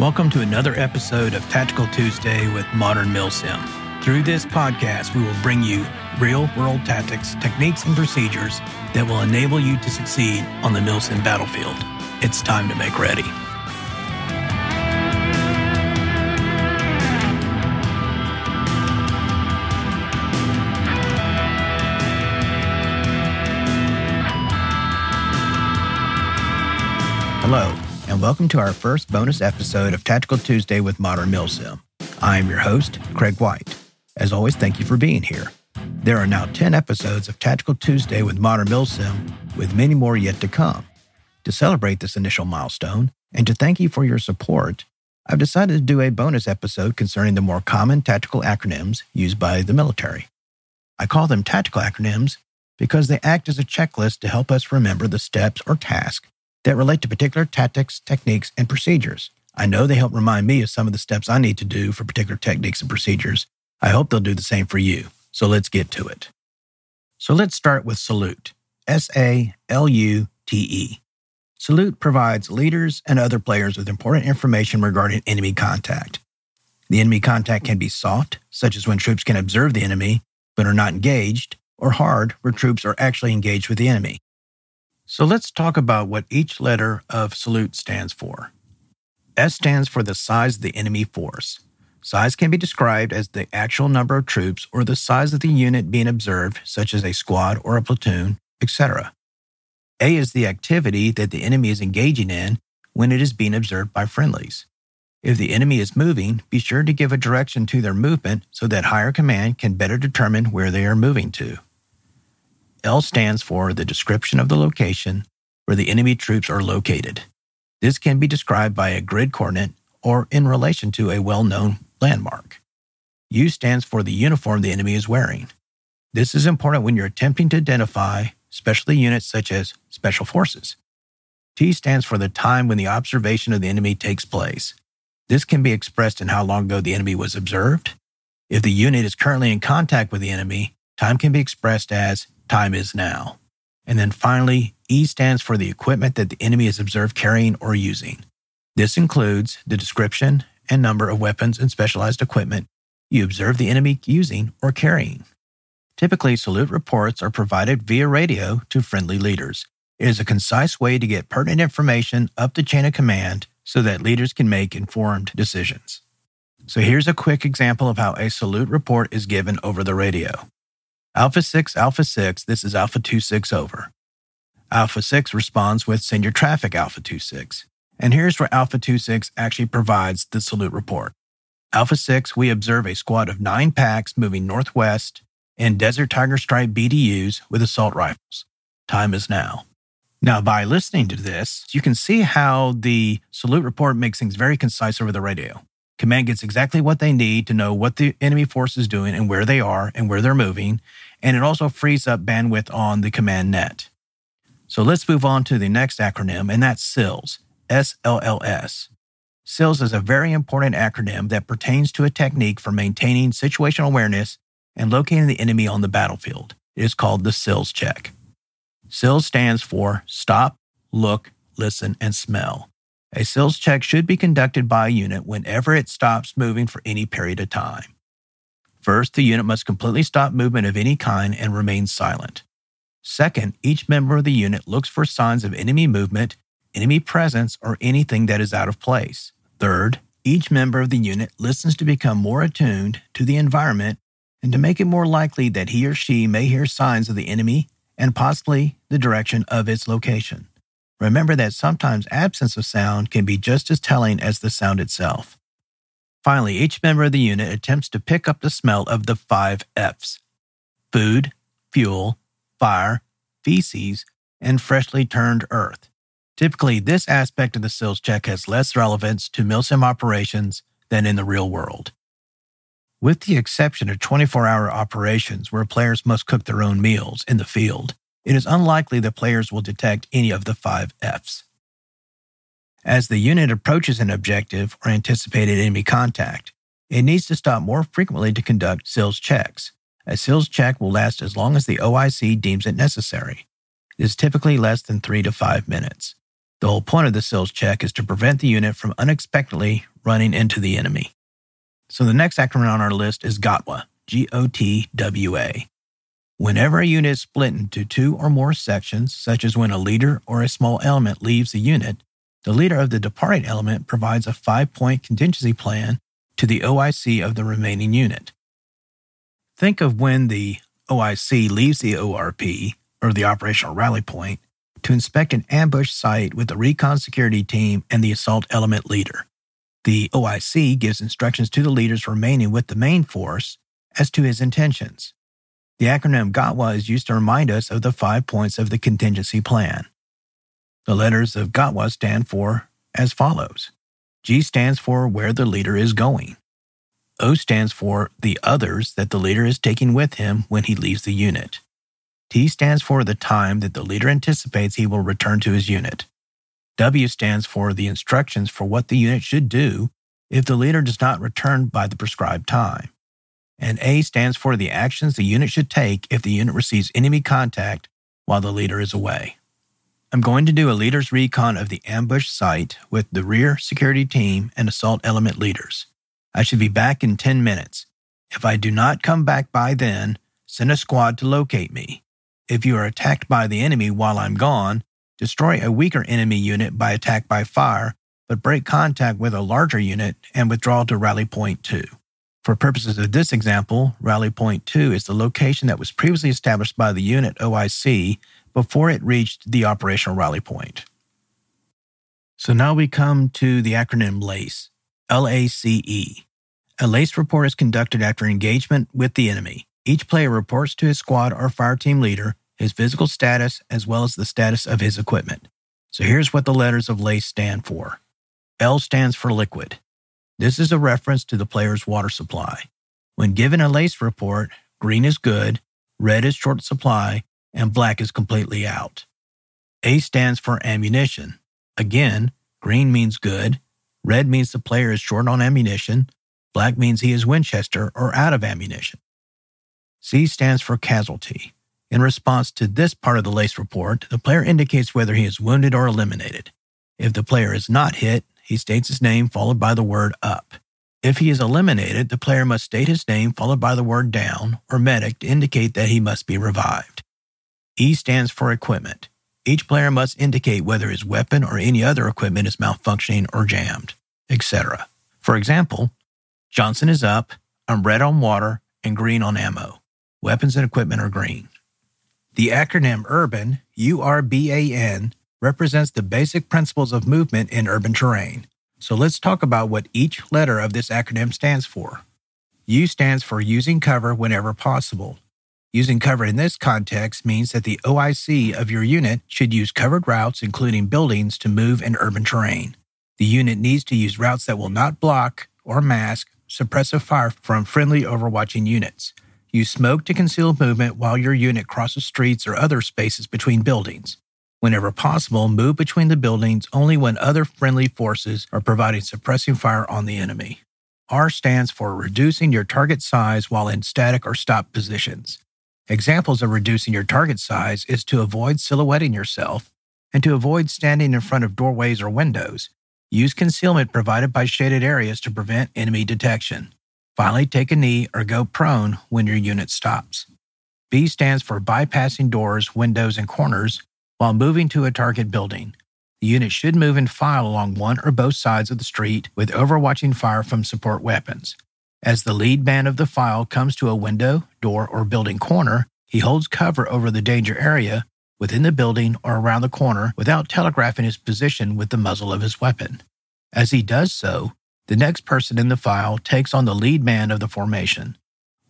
Welcome to another episode of Tactical Tuesday with Modern Milsim. Through this podcast, we will bring you real world tactics, techniques, and procedures that will enable you to succeed on the Milsim battlefield. It's time to make ready. Hello, welcome to our first bonus episode of Tactical Tuesday with Modern Milsim. I am your host, Craig White. As always, thank you for being here. There are now 10 episodes of Tactical Tuesday with Modern Milsim, with many more yet to come. To celebrate this initial milestone, and to thank you for your support, I've decided to do a bonus episode concerning the more common tactical acronyms used by the military. I call them tactical acronyms because they act as a checklist to help us remember the steps or tasks that relate to particular tactics, techniques, and procedures. I know they help remind me of some of the steps I need to do for particular techniques and procedures. I hope they'll do the same for you. So let's get to it. So let's start with Salute. S A L U T E. Salute provides leaders and other players with important information regarding enemy contact. The enemy contact can be soft, such as when troops can observe the enemy but are not engaged, or hard, where troops are actually engaged with the enemy. So let's talk about what each letter of salute stands for. S stands for the size of the enemy force. Size can be described as the actual number of troops or the size of the unit being observed, such as a squad or a platoon, etc. A is the activity that the enemy is engaging in when it is being observed by friendlies. If the enemy is moving, be sure to give a direction to their movement so that higher command can better determine where they are moving to. L stands for the description of the location where the enemy troops are located. This can be described by a grid coordinate or in relation to a well known landmark. U stands for the uniform the enemy is wearing. This is important when you're attempting to identify specialty units such as special forces. T stands for the time when the observation of the enemy takes place. This can be expressed in how long ago the enemy was observed. If the unit is currently in contact with the enemy, time can be expressed as time is now. And then finally, E stands for the equipment that the enemy is observed carrying or using. This includes the description and number of weapons and specialized equipment you observe the enemy using or carrying. Typically, salute reports are provided via radio to friendly leaders. It is a concise way to get pertinent information up the chain of command so that leaders can make informed decisions. So here's a quick example of how a salute report is given over the radio. Alpha 6, Alpha 6, this is Alpha 26 over. Alpha 6 responds with send your traffic Alpha 26. And here's where Alpha 26 actually provides the salute report. Alpha 6, we observe a squad of nine PAX moving northwest in Desert Tiger Stripe BDUs with assault rifles. Time is now. Now, by listening to this, you can see how the salute report makes things very concise over the radio. Command gets exactly what they need to know what the enemy force is doing and where they are and where they're moving. And it also frees up bandwidth on the command net. So let's move on to the next acronym, and that's SILS. S L L S. SILS is a very important acronym that pertains to a technique for maintaining situational awareness and locating the enemy on the battlefield. It is called the SILS check. SILS stands for Stop, Look, Listen, and Smell. A SILS check should be conducted by a unit whenever it stops moving for any period of time. First, the unit must completely stop movement of any kind and remain silent. Second, each member of the unit looks for signs of enemy movement, enemy presence, or anything that is out of place. Third, each member of the unit listens to become more attuned to the environment and to make it more likely that he or she may hear signs of the enemy and possibly the direction of its location. Remember that sometimes absence of sound can be just as telling as the sound itself. Finally, each member of the unit attempts to pick up the smell of the five F's food, fuel, fire, feces, and freshly turned earth. Typically, this aspect of the SILS check has less relevance to MILSIM operations than in the real world. With the exception of 24 hour operations where players must cook their own meals in the field, it is unlikely that players will detect any of the five F's. As the unit approaches an objective or anticipated enemy contact, it needs to stop more frequently to conduct SILS checks. A SILS check will last as long as the OIC deems it necessary. It is typically less than three to five minutes. The whole point of the SILS check is to prevent the unit from unexpectedly running into the enemy. So the next acronym on our list is GOTWA, G O T W A. Whenever a unit is split into two or more sections, such as when a leader or a small element leaves the unit, the leader of the departing element provides a five point contingency plan to the OIC of the remaining unit. Think of when the OIC leaves the ORP, or the operational rally point, to inspect an ambush site with the recon security team and the assault element leader. The OIC gives instructions to the leaders remaining with the main force as to his intentions. The acronym GOTWA is used to remind us of the five points of the contingency plan. The letters of GOTWA stand for as follows G stands for where the leader is going. O stands for the others that the leader is taking with him when he leaves the unit. T stands for the time that the leader anticipates he will return to his unit. W stands for the instructions for what the unit should do if the leader does not return by the prescribed time. And A stands for the actions the unit should take if the unit receives enemy contact while the leader is away. I'm going to do a leader's recon of the ambush site with the rear security team and assault element leaders. I should be back in 10 minutes. If I do not come back by then, send a squad to locate me. If you are attacked by the enemy while I'm gone, destroy a weaker enemy unit by attack by fire, but break contact with a larger unit and withdraw to Rally Point 2. For purposes of this example, Rally Point 2 is the location that was previously established by the unit OIC before it reached the operational rally point. So now we come to the acronym LACE, L A C E. A LACE report is conducted after engagement with the enemy. Each player reports to his squad or fire team leader his physical status as well as the status of his equipment. So here's what the letters of LACE stand for L stands for liquid. This is a reference to the player's water supply. When given a LACE report, green is good, red is short supply, and black is completely out. A stands for ammunition. Again, green means good, red means the player is short on ammunition, black means he is Winchester or out of ammunition. C stands for casualty. In response to this part of the LACE report, the player indicates whether he is wounded or eliminated. If the player is not hit, he states his name followed by the word up. If he is eliminated, the player must state his name followed by the word down or medic to indicate that he must be revived. E stands for equipment. Each player must indicate whether his weapon or any other equipment is malfunctioning or jammed, etc. For example, Johnson is up, I'm red on water, and green on ammo. Weapons and equipment are green. The acronym URBAN, U R B A N, represents the basic principles of movement in urban terrain. So let's talk about what each letter of this acronym stands for. U stands for using cover whenever possible. Using cover in this context means that the OIC of your unit should use covered routes, including buildings, to move in urban terrain. The unit needs to use routes that will not block or mask suppressive fire from friendly overwatching units. Use smoke to conceal movement while your unit crosses streets or other spaces between buildings. Whenever possible, move between the buildings only when other friendly forces are providing suppressing fire on the enemy. R stands for reducing your target size while in static or stop positions. Examples of reducing your target size is to avoid silhouetting yourself and to avoid standing in front of doorways or windows. Use concealment provided by shaded areas to prevent enemy detection. Finally, take a knee or go prone when your unit stops. B stands for bypassing doors, windows, and corners while moving to a target building. The unit should move in file along one or both sides of the street with overwatching fire from support weapons. As the lead man of the file comes to a window, door, or building corner, he holds cover over the danger area within the building or around the corner without telegraphing his position with the muzzle of his weapon. As he does so, the next person in the file takes on the lead man of the formation.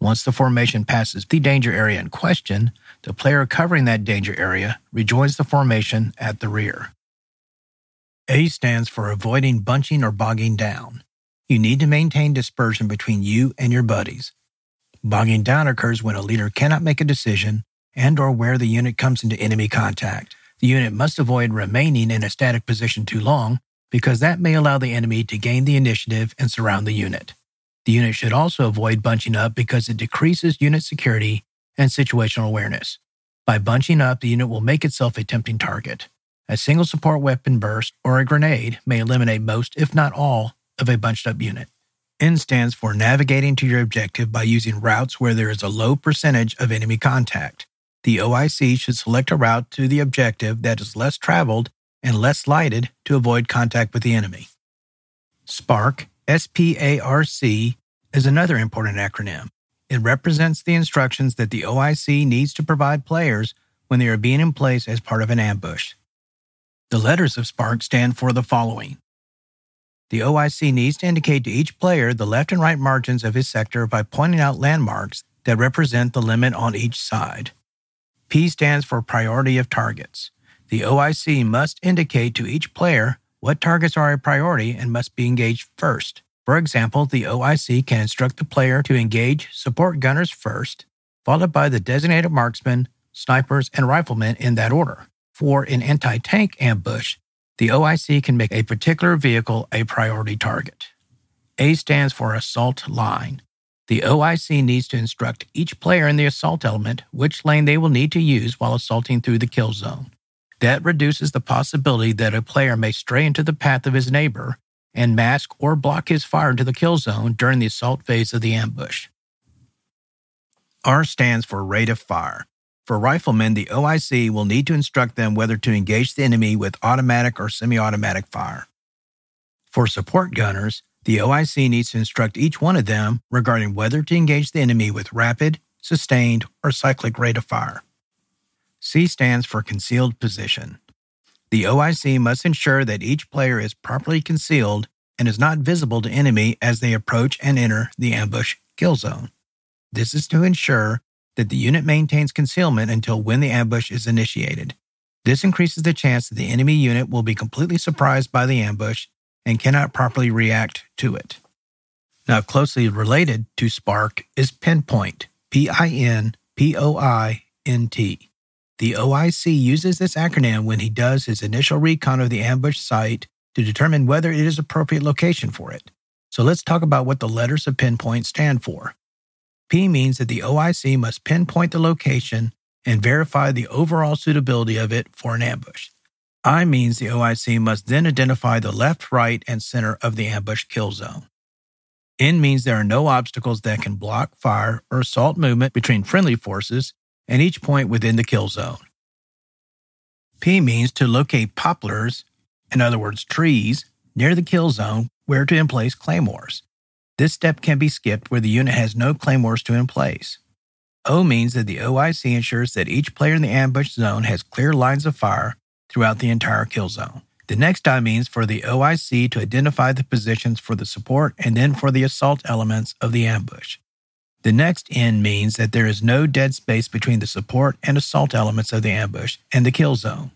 Once the formation passes the danger area in question, the player covering that danger area rejoins the formation at the rear. A stands for avoiding bunching or bogging down. You need to maintain dispersion between you and your buddies. Bogging down occurs when a leader cannot make a decision and or where the unit comes into enemy contact. The unit must avoid remaining in a static position too long because that may allow the enemy to gain the initiative and surround the unit. The unit should also avoid bunching up because it decreases unit security and situational awareness. By bunching up, the unit will make itself a tempting target. A single support weapon burst or a grenade may eliminate most, if not all, of a bunched up unit. N stands for navigating to your objective by using routes where there is a low percentage of enemy contact. The OIC should select a route to the objective that is less traveled and less lighted to avoid contact with the enemy. SPARC, S P A R C, is another important acronym. It represents the instructions that the OIC needs to provide players when they are being in place as part of an ambush. The letters of SPARC stand for the following. The OIC needs to indicate to each player the left and right margins of his sector by pointing out landmarks that represent the limit on each side. P stands for priority of targets. The OIC must indicate to each player what targets are a priority and must be engaged first. For example, the OIC can instruct the player to engage support gunners first, followed by the designated marksmen, snipers, and riflemen in that order. For an anti tank ambush, the OIC can make a particular vehicle a priority target. A stands for Assault Line. The OIC needs to instruct each player in the assault element which lane they will need to use while assaulting through the kill zone. That reduces the possibility that a player may stray into the path of his neighbor and mask or block his fire into the kill zone during the assault phase of the ambush. R stands for rate of fire. For riflemen, the OIC will need to instruct them whether to engage the enemy with automatic or semi automatic fire. For support gunners, the OIC needs to instruct each one of them regarding whether to engage the enemy with rapid, sustained, or cyclic rate of fire. C stands for concealed position. The OIC must ensure that each player is properly concealed and is not visible to enemy as they approach and enter the ambush kill zone. This is to ensure that the unit maintains concealment until when the ambush is initiated. This increases the chance that the enemy unit will be completely surprised by the ambush and cannot properly react to it. Now, closely related to SPARC is Pinpoint, P I N P O I N T. The OIC uses this acronym when he does his initial recon of the ambush site to determine whether it is appropriate location for it. So let's talk about what the letters of pinpoint stand for. P means that the OIC must pinpoint the location and verify the overall suitability of it for an ambush. I means the OIC must then identify the left, right, and center of the ambush kill zone. N means there are no obstacles that can block fire or assault movement between friendly forces and each point within the kill zone. P means to locate poplars, in other words, trees, near the kill zone where to emplace claymores. This step can be skipped where the unit has no claymores to in place. O means that the OIC ensures that each player in the ambush zone has clear lines of fire throughout the entire kill zone. The next I means for the OIC to identify the positions for the support and then for the assault elements of the ambush. The next N means that there is no dead space between the support and assault elements of the ambush and the kill zone.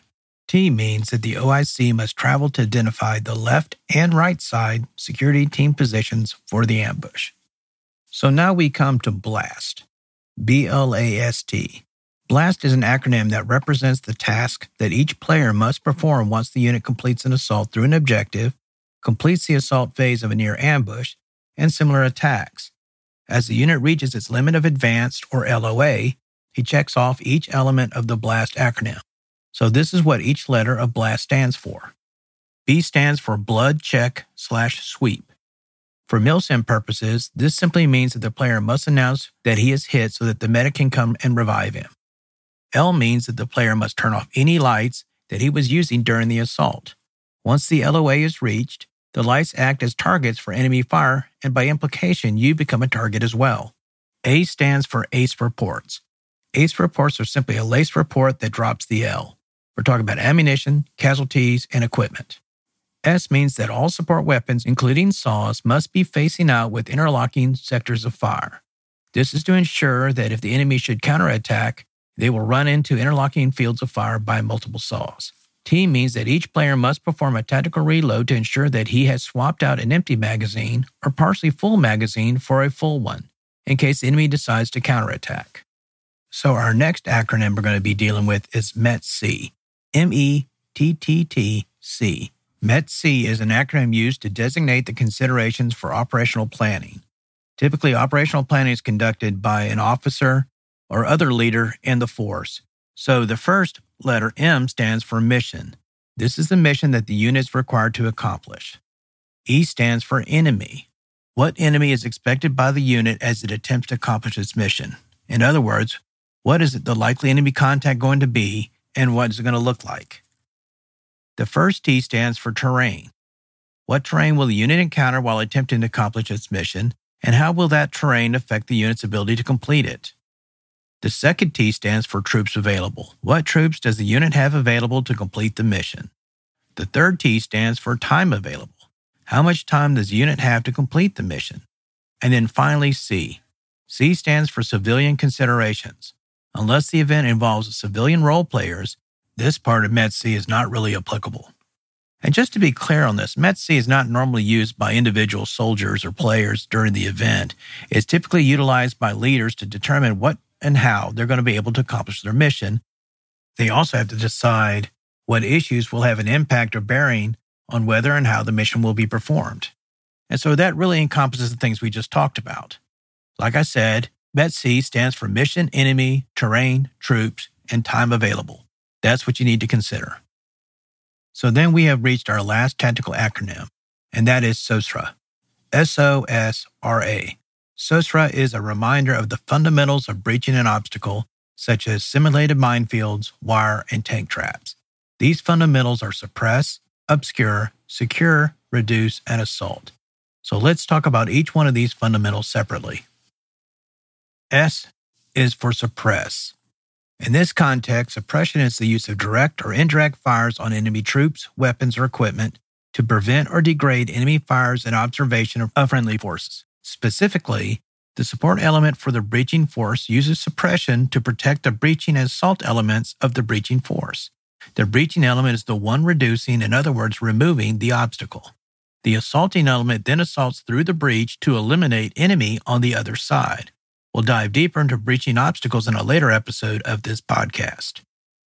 T means that the OIC must travel to identify the left and right side security team positions for the ambush. So now we come to BLAST. B L A S T. BLAST is an acronym that represents the task that each player must perform once the unit completes an assault through an objective, completes the assault phase of a near ambush, and similar attacks. As the unit reaches its limit of advanced or LOA, he checks off each element of the BLAST acronym. So this is what each letter of BLAST stands for. B stands for blood check slash sweep. For MilSim purposes, this simply means that the player must announce that he is hit so that the medic can come and revive him. L means that the player must turn off any lights that he was using during the assault. Once the LOA is reached, the lights act as targets for enemy fire, and by implication, you become a target as well. A stands for ACE reports. ACE reports are simply a LACE report that drops the L. We're talking about ammunition, casualties, and equipment. S means that all support weapons, including SAWs, must be facing out with interlocking sectors of fire. This is to ensure that if the enemy should counterattack, they will run into interlocking fields of fire by multiple SAWs. T means that each player must perform a tactical reload to ensure that he has swapped out an empty magazine or partially full magazine for a full one in case the enemy decides to counterattack. So our next acronym we're going to be dealing with is METT-C. M-E-T-T-T-C. METT-C is an acronym used to designate the considerations for operational planning. Typically, operational planning is conducted by an officer or other leader in the force. So the first letter M stands for mission. This is the mission that the unit is required to accomplish. E stands for enemy. What enemy is expected by the unit as it attempts to accomplish its mission? In other words, what is it the likely enemy contact going to be and what is it going to look like? The first T stands for terrain. What terrain will the unit encounter while attempting to accomplish its mission, and how will that terrain affect the unit's ability to complete it? The second T stands for troops available. What troops does the unit have available to complete the mission? The third T stands for time available. How much time does the unit have to complete the mission? And then finally, C. C stands for civilian considerations. Unless the event involves civilian role players, this part of METC is not really applicable. And just to be clear on this, METC is not normally used by individual soldiers or players during the event. It's typically utilized by leaders to determine what and how they're going to be able to accomplish their mission. They also have to decide what issues will have an impact or bearing on whether and how the mission will be performed. And so that really encompasses the things we just talked about. Like I said, METC stands for Mission, Enemy, Terrain, Troops, and Time Available. That's what you need to consider. So then we have reached our last tactical acronym, and that is SOSRA. S O S R A. SOSRA is a reminder of the fundamentals of breaching an obstacle, such as simulated minefields, wire, and tank traps. These fundamentals are suppress, obscure, secure, reduce, and assault. So let's talk about each one of these fundamentals separately. S is for suppress. In this context, suppression is the use of direct or indirect fires on enemy troops, weapons, or equipment to prevent or degrade enemy fires and observation of friendly forces. Specifically, the support element for the breaching force uses suppression to protect the breaching and assault elements of the breaching force. The breaching element is the one reducing, in other words, removing the obstacle. The assaulting element then assaults through the breach to eliminate enemy on the other side. We'll dive deeper into breaching obstacles in a later episode of this podcast.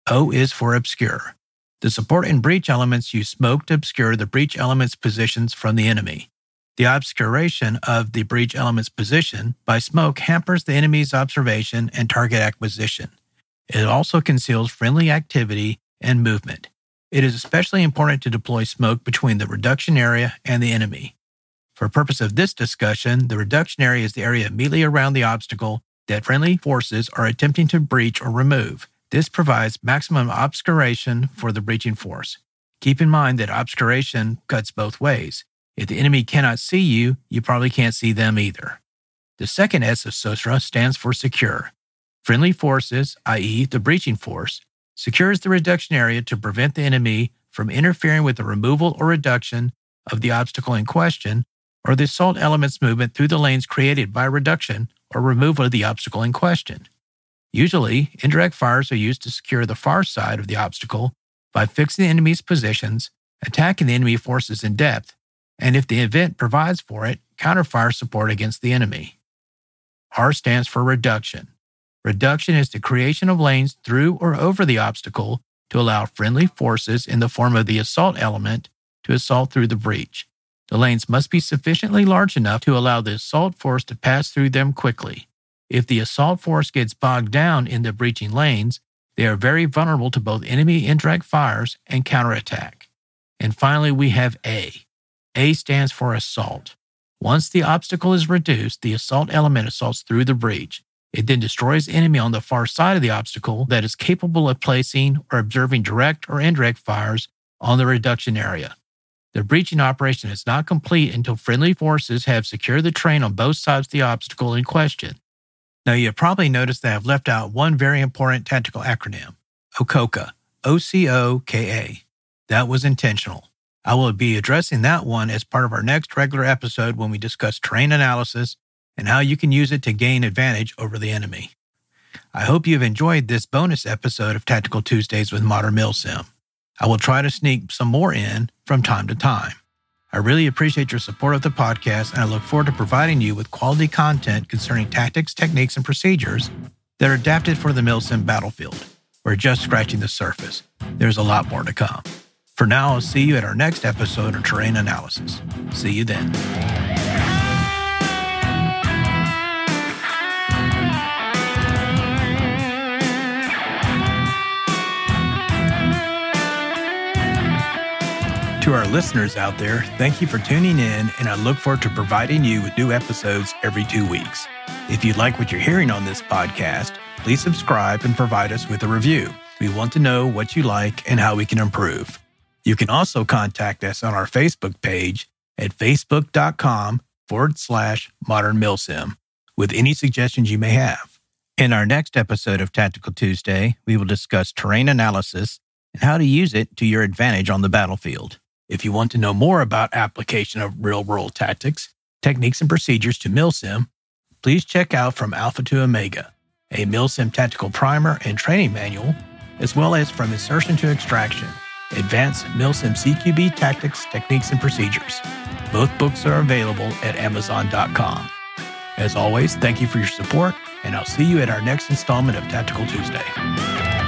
O is for obscure. The support and breach elements use smoke to obscure the breach element's positions from the enemy. The obscuration of the breach element's position by smoke hampers the enemy's observation and target acquisition. It also conceals friendly activity and movement. It is especially important to deploy smoke between the reduction area and the enemy. For purpose of this discussion, the reduction area is the area immediately around the obstacle that friendly forces are attempting to breach or remove. This provides maximum obscuration for the breaching force. Keep in mind that obscuration cuts both ways. If the enemy cannot see you, you probably can't see them either. The second S of SOSRA stands for secure. Friendly forces, i.e., the breaching force, secures the reduction area to prevent the enemy from interfering with the removal or reduction of the obstacle in question or the assault element's movement through the lanes created by reduction or removal of the obstacle in question. Usually, indirect fires are used to secure the far side of the obstacle by fixing the enemy's positions, attacking the enemy forces in depth, and if the event provides for it, counterfire support against the enemy. R stands for reduction. Reduction is the creation of lanes through or over the obstacle to allow friendly forces in the form of the assault element to assault through the breach. The lanes must be sufficiently large enough to allow the assault force to pass through them quickly. If the assault force gets bogged down in the breaching lanes, they are very vulnerable to both enemy indirect fires and counterattack. And finally, we have A. A stands for assault. Once the obstacle is reduced, the assault element assaults through the breach. It then destroys enemy on the far side of the obstacle that is capable of placing or observing direct or indirect fires on the reduction area. The breaching operation is not complete until friendly forces have secured the train on both sides of the obstacle in question. Now, you have probably noticed that I've left out one very important tactical acronym OCOKA, O C O K A. That was intentional. I will be addressing that one as part of our next regular episode when we discuss terrain analysis and how you can use it to gain advantage over the enemy. I hope you've enjoyed this bonus episode of Tactical Tuesdays with Modern Milsim. I will try to sneak some more in from time to time. I really appreciate your support of the podcast, and I look forward to providing you with quality content concerning tactics, techniques, and procedures that are adapted for the Milsim battlefield. We're just scratching the surface. There's a lot more to come. For now, I'll see you at our next episode of Terrain Analysis. See you then. Our listeners out there, thank you for tuning in, and I look forward to providing you with new episodes every two weeks. If you like what you're hearing on this podcast, please subscribe and provide us with a review. We want to know what you like and how we can improve. You can also contact us on our Facebook page at facebook.com forward slash modern milsim with any suggestions you may have. In our next episode of Tactical Tuesday, we will discuss terrain analysis and how to use it to your advantage on the battlefield. If you want to know more about application of real world tactics, techniques, and procedures to MilSim, please check out From Alpha to Omega, a MilSim tactical primer and training manual, as well as From Insertion to Extraction, Advanced MilSim CQB Tactics, Techniques, and Procedures. Both books are available at Amazon.com. As always, thank you for your support, and I'll see you at our next installment of Tactical Tuesday.